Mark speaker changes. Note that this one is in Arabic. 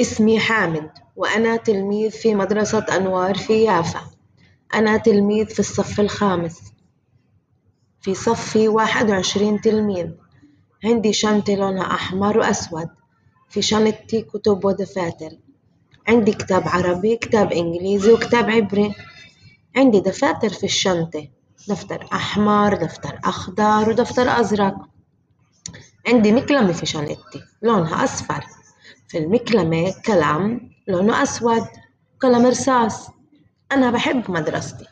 Speaker 1: اسمي حامد وأنا تلميذ في مدرسة أنوار في يافا. أنا تلميذ في الصف الخامس. في صفي واحد وعشرين تلميذ. عندي شنطة لونها أحمر وأسود. في شنطتي كتب ودفاتر. عندي كتاب عربي كتاب إنجليزي وكتاب عبري. عندي دفاتر في الشنطة دفتر أحمر دفتر أخضر ودفتر أزرق. عندي مكلمة في شنطتي لونها أصفر. في المكلمة قلم لونه أسود قلم رصاص أنا بحب مدرستي.